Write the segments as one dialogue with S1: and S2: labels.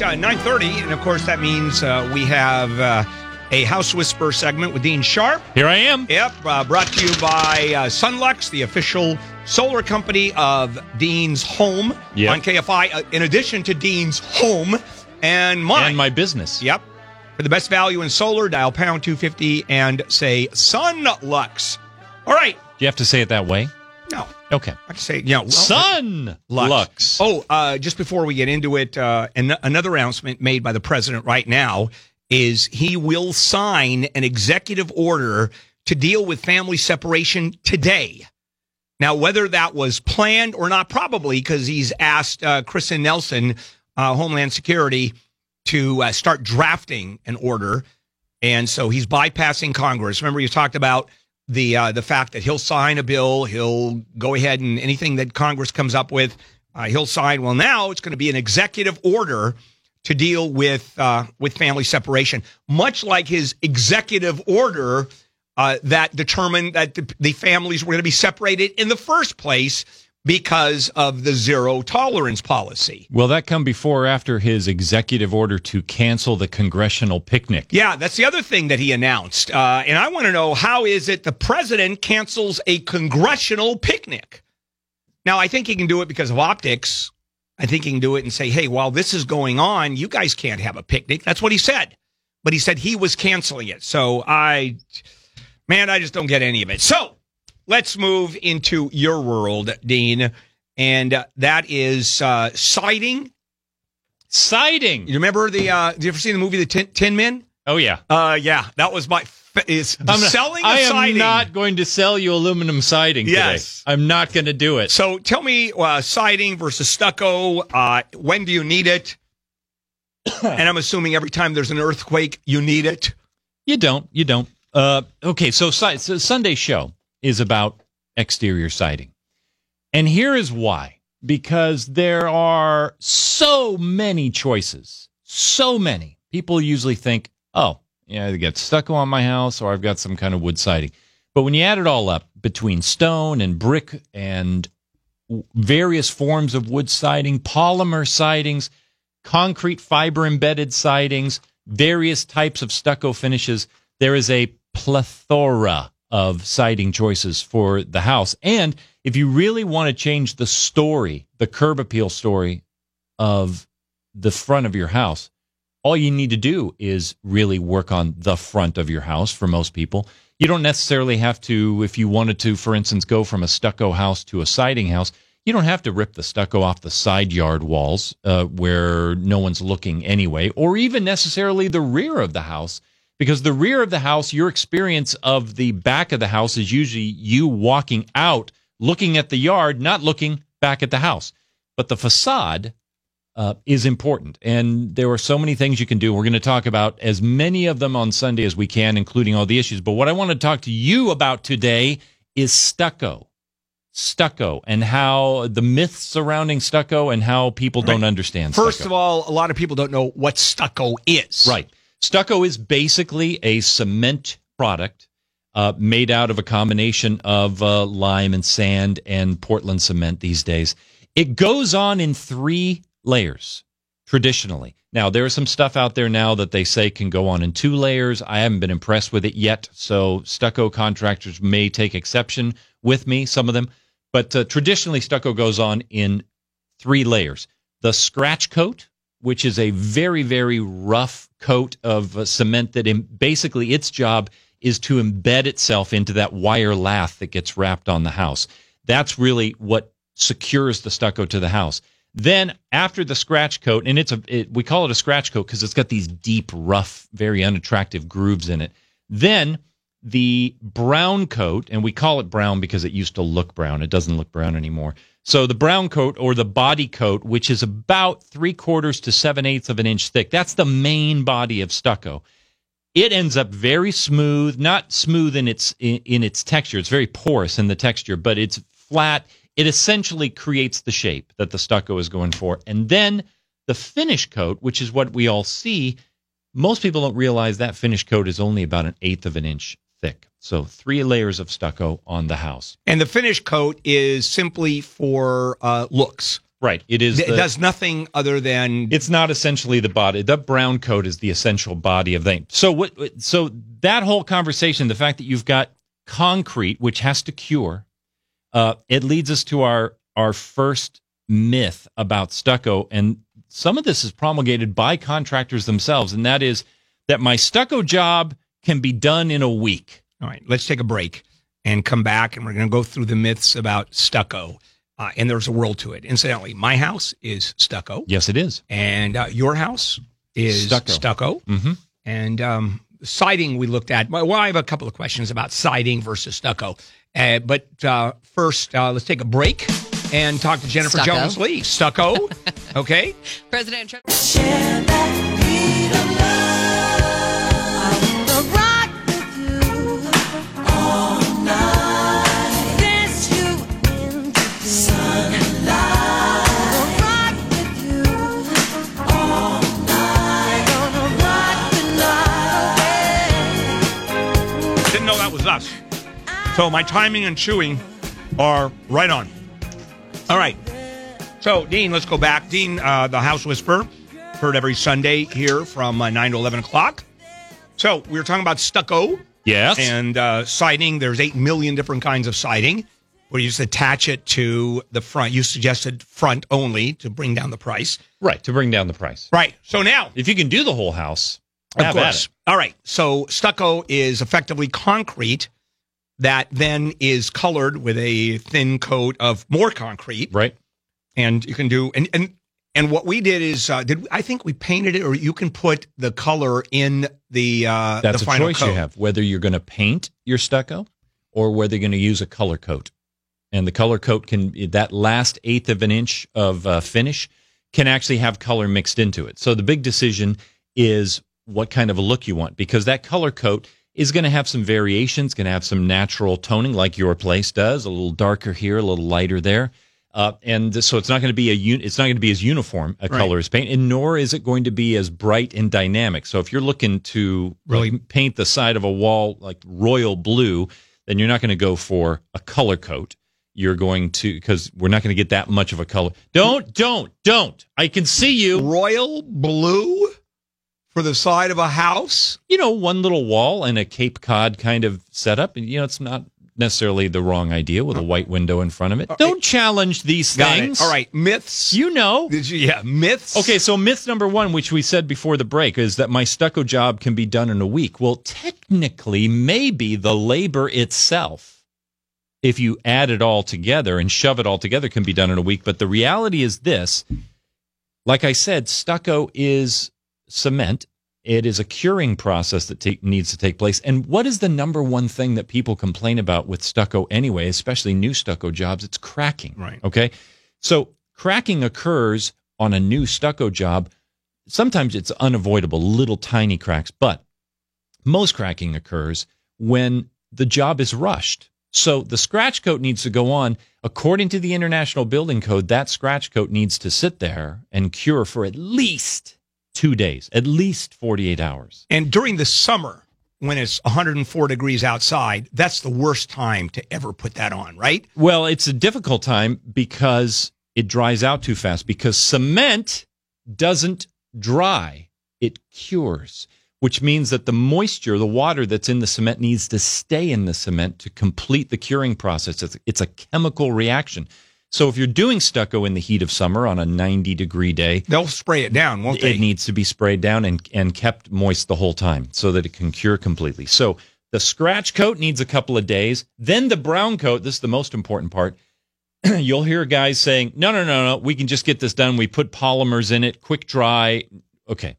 S1: right, uh, 9.30, and of course that means uh, we have uh, a House Whisperer segment with Dean Sharp.
S2: Here I am.
S1: Yep, uh, brought to you by uh, Sunlux, the official solar company of Dean's Home
S2: Yep.
S1: on KFI, uh, in addition to Dean's Home and mine.
S2: And my business.
S1: Yep. For the best value in solar, dial pound 250 and say Sunlux. All right.
S2: Do you have to say it that way?
S1: No,
S2: Okay.
S1: I can say, you know, well,
S2: Sun Lux.
S1: Oh, uh, just before we get into it, uh, an- another announcement made by the president right now is he will sign an executive order to deal with family separation today. Now, whether that was planned or not, probably because he's asked uh, Kirstjen Nielsen, uh, Homeland Security, to uh, start drafting an order, and so he's bypassing Congress. Remember, you talked about the uh, the fact that he'll sign a bill, he'll go ahead and anything that Congress comes up with, uh, he'll sign. Well, now it's going to be an executive order to deal with uh, with family separation, much like his executive order uh, that determined that the, the families were going to be separated in the first place because of the zero tolerance policy.
S2: Will that come before or after his executive order to cancel the congressional picnic?
S1: Yeah, that's the other thing that he announced. Uh, and I want to know how is it the president cancels a congressional picnic? Now, I think he can do it because of optics. I think he can do it and say, hey, while this is going on, you guys can't have a picnic. That's what he said. But he said he was canceling it. So I, man, I just don't get any of it. So let's move into your world, Dean. And uh, that is uh, siding.
S2: Siding.
S1: You remember the, uh, did you ever see the movie The Tin, Tin Men?
S2: Oh, yeah.
S1: Uh, yeah, that was my is
S2: I'm not-
S1: selling.
S2: I am
S1: siding.
S2: not going to sell you aluminum siding
S1: Yes.
S2: today. I'm not going to do it.
S1: So tell me, uh, siding versus stucco. Uh, when do you need it? and I'm assuming every time there's an earthquake, you need it.
S2: You don't. You don't. Uh, okay, so, so Sunday's show is about exterior siding. And here is why. Because there are so many choices. So many. People usually think, oh, yeah, I got stucco on my house or I've got some kind of wood siding. But when you add it all up between stone and brick and various forms of wood siding, polymer sidings, concrete fiber embedded sidings, various types of stucco finishes. There is a plethora of siding choices for the house. And if you really want to change the story, the curb appeal story of the front of your house, all you need to do is really work on the front of your house for most people. You don't necessarily have to, if you wanted to, for instance, go from a stucco house to a siding house, you don't have to rip the stucco off the side yard walls uh, where no one's looking anyway, or even necessarily the rear of the house, because the rear of the house, your experience of the back of the house is usually you walking out, looking at the yard, not looking back at the house. But the facade uh, is important. And there are so many things you can do. We're going to talk about as many of them on Sunday as we can, including all the issues. But what I want to talk to you about today is stucco. Stucco and how the myths surrounding stucco and how people don't understand
S1: First
S2: stucco.
S1: of all, a lot of people don't know what stucco is.
S2: Right. Stucco is basically a cement product uh, made out of a combination of uh, lime and sand and Portland cement these days. It goes on in three layers traditionally. Now, there is some stuff out there now that they say can go on in two layers. I haven't been impressed with it yet. So, stucco contractors may take exception with me, some of them. But uh, traditionally, stucco goes on in three layers the scratch coat, which is a very, very rough coat of uh, cement that basically its job is to embed itself into that wire lath that gets wrapped on the house. That's really what secures the stucco to the house. Then after the scratch coat, and it's a it, we call it a scratch coat because it's got these deep, rough, very unattractive grooves in it. Then the brown coat, and we call it brown because it used to look brown. It doesn't look brown anymore. So the brown coat or the body coat, which is about three quarters to seven eighths of an inch thick, that's the main body of stucco. It ends up very smooth, not smooth in its in, in its texture. It's very porous in the texture, but it's flat. It essentially creates the shape that the stucco is going for. And then the finish coat, which is what we all see, most people don't realize that finish coat is only about an eighth of an inch thick. So three layers of stucco on the house.
S1: And the finish coat is simply for uh, looks.
S2: Right. It is.
S1: It
S2: the-
S1: does nothing other than
S2: It's not essentially the body. The brown coat is the essential body of the. So what? So that whole conversation, the fact that you've got concrete, which has to cure, uh, it leads us to our our first myth about stucco, and some of this is promulgated by contractors themselves, and that is that my stucco job can be done in a week.
S1: All right, let's take a break and come back, and we're going to go through the myths about stucco. Uh, and there's a world to it. Incidentally, my house is stucco,
S2: Yes, it is.
S1: and uh, your house is
S2: Stucco.
S1: stucco.
S2: Mm-hmm.
S1: And um, siding, we looked at. Well, I have a couple of questions about siding versus stucco. Uh, but uh, first, uh, let's take a break and talk to Jennifer
S3: Stucco.
S1: Jones Lee. Stucco, okay?
S3: President Trump.
S1: So my timing and chewing are right on. All right. So, Dean, let's go back. Dean, uh, the House Whisperer, heard every Sunday here from uh, 9 to 11 o'clock. So, we were talking about stucco
S2: Yes.
S1: and uh, siding. There's 8 million different kinds of siding where you just attach it to the front. You suggested front only to bring down the price.
S2: right to bring down the price.
S1: Right. So now,
S2: If you can do the whole house,
S1: of course. All right. So stucco is effectively concrete that then is colored with a thin coat of more concrete,
S2: Right.
S1: and you can do and and and what we did is uh, did I think we painted it, or you can put the color in the uh,
S2: That's
S1: the
S2: a choice
S1: coat.
S2: you have whether you're going to paint your stucco or whether you're going to use a color coat. And the color coat can that last eighth of an inch of uh, finish can actually have color mixed into it. So the big decision is what kind of a look you want because that color coat is going to have some variations, going to have some natural toning like your place does, a little darker here, a little lighter there. Uh, and so it's not going to be a un- it's not going to be as uniform a
S1: Right.
S2: color as paint, and nor is it going to be as bright and dynamic. So if you're looking to
S1: Really-
S2: like, paint the side of a wall like royal blue, then you're not going to go for a color coat. You're going to because we're not going to get that much of a color. Don't, don't, don't. I can see you.
S1: Royal blue for the side of a house.
S2: You know, one little wall and a Cape Cod kind of setup, and you know, it's not necessarily the wrong idea with a uh-huh. white window in front of it. Uh, Don't challenge these
S1: Got
S2: things.
S1: it. All right, myths.
S2: You know.
S1: Did you- yeah, myths.
S2: Okay, so myth number one, which we said before the break, is that my stucco job can be done in a week. Well, technically, maybe the labor itself, if you add it all together and shove it all together, can be done in a week. But the reality is this like I said, stucco is cement. It is a curing process that ta- needs to take place. And what is the number one thing that people complain about with stucco anyway, especially new stucco jobs? It's cracking.
S1: Right.
S2: Okay. So cracking occurs on a new stucco job. Sometimes it's unavoidable, little tiny cracks, but most cracking occurs when the job is rushed. So the scratch coat needs to go on. According to the International Building Code, that scratch coat needs to sit there and cure for at least two days, at least 48 hours.
S1: And during the summer, when it's 104 degrees outside, that's the worst time to ever put that on, right?
S2: Well, it's a difficult time because it dries out too fast because cement doesn't dry, it cures, which means that the moisture, the water that's in the cement needs to stay in the cement to complete the curing process. It's, it's a chemical reaction. So if you're doing stucco in the heat of summer on a 90 degree day,
S1: They'll spray it down, won't they?
S2: it needs to be sprayed down and, and kept moist the whole time so that it can cure completely. So the scratch coat needs a couple of days. Then the brown coat, this is the most important part. You'll hear guys saying, no, no, no, no, we can just get this done. We put polymers in it, quick dry. Okay.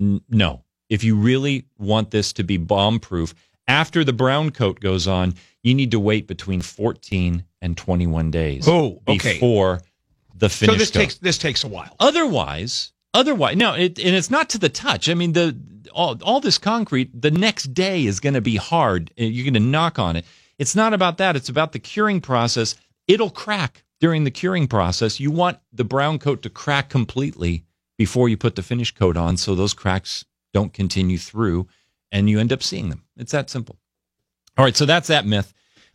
S2: N- no. If you really want this to be bomb proof, after the brown coat goes on, you need to wait between 14 and 21 days
S1: Oh, okay.
S2: before the finish.
S1: so this
S2: coat.
S1: takes this takes a while.
S2: Otherwise, otherwise, no, it, and it's not to the touch. I mean, the all, all this concrete, the next day is going to be hard. Uh, You're going to knock on it. It's not about that. It's about the curing process. It'll crack during the curing process. You want the brown coat to crack completely before you put the finish coat on, so those cracks don't continue through, and you end up seeing them. It's that simple. All right, so that's that myth.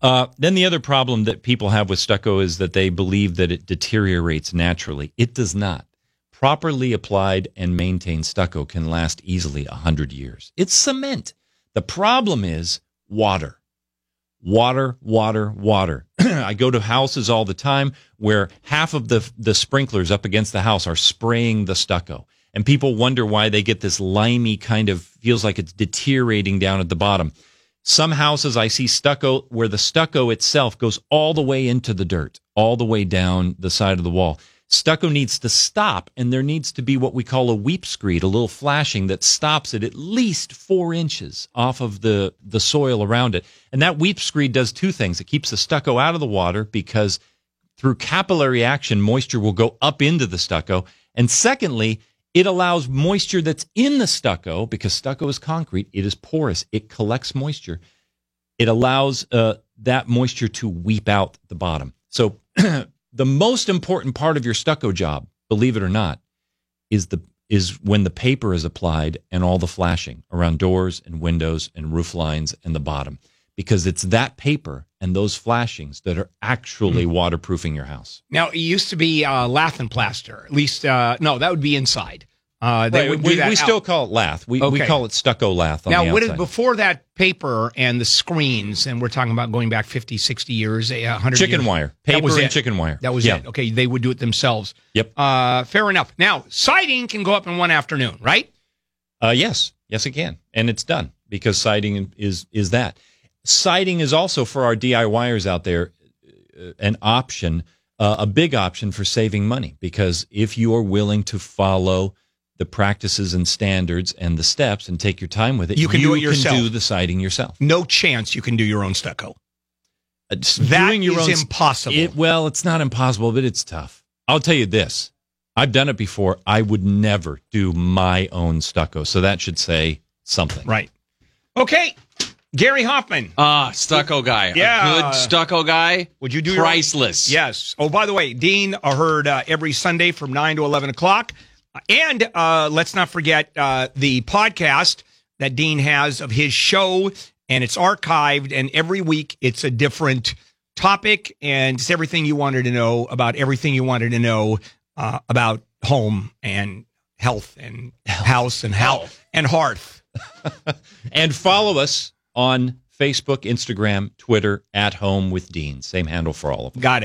S2: Uh, then the other problem that people have with stucco is that they believe that it deteriorates naturally. It does not. Properly applied and maintained stucco can last easily 100 years. It's cement. The problem is water. Water, water, water. I go to houses all the time where half of the, the sprinklers up against the house are spraying the stucco. And people wonder why they get this limey kind of feels like it's deteriorating down at the bottom. Some houses I see stucco where the stucco itself goes all the way into the dirt, all the way down the side of the wall. Stucco needs to stop, and there needs to be what we call a weep screed, a little flashing that stops it at least four inches off of the, the soil around it. And that weep screed does two things. It keeps the stucco out of the water because through capillary action, moisture will go up into the stucco. And secondly, it allows moisture that's in the stucco because stucco is concrete. It is porous. It collects moisture. It allows uh, that moisture to weep out the bottom. So the most important part of your stucco job, believe it or not, is the is when the paper is applied and all the flashing around doors and windows and roof lines and the bottom because it's that paper and those flashings that are actually waterproofing your house.
S1: Now, it used to be uh, lath and plaster. At least, uh, no, that would be inside. Uh, they
S2: Right,
S1: would
S2: we,
S1: do that
S2: we
S1: out-
S2: still call it lath. We, we call it stucco lath on
S1: now,
S2: the
S1: what is before that paper and the screens, and we're talking about going back 50, 60 years, eh, 100
S2: chicken
S1: years.
S2: wire,
S1: That was
S2: and
S1: it.
S2: chicken wire.
S1: That was
S2: yeah.
S1: it. Okay, they would do it themselves.
S2: Yep.
S1: Uh, fair enough. Now, siding can go up in one afternoon, right?
S2: Uh, yes, yes, it can, and it's done because siding is is that. Siding is also for our DIYers out there uh, an option, uh, a big option for saving money because if you are willing to follow the practices and standards and the steps and take your time with it,
S1: You can do it yourself.
S2: do the siding yourself.
S1: No chance you can do your own stucco.
S2: Uh,
S1: That
S2: doing your
S1: is
S2: own
S1: impossible.
S2: It, well, it's not impossible, but it's tough. I'll tell you this. I've done it before. I would never do my own stucco. So that should say something.
S1: right. Okay, Gary Hoffman.
S3: Ah, stucco guy.
S1: Yeah.
S3: A good stucco guy.
S1: Would you do your own-
S3: priceless?
S1: Yes. Oh, by the way, Dean are heard uh, every Sunday from 9 to 11 o'clock. And uh, let's not forget uh, the podcast that Dean has of his show, and it's archived. And every week it's a different topic, and it's everything you wanted to know about everything you wanted to know uh, about home and health and house and health and hearth.
S2: And follow us on Facebook, Instagram, Twitter, at home with Dean. Same handle for all of them.
S1: Got it.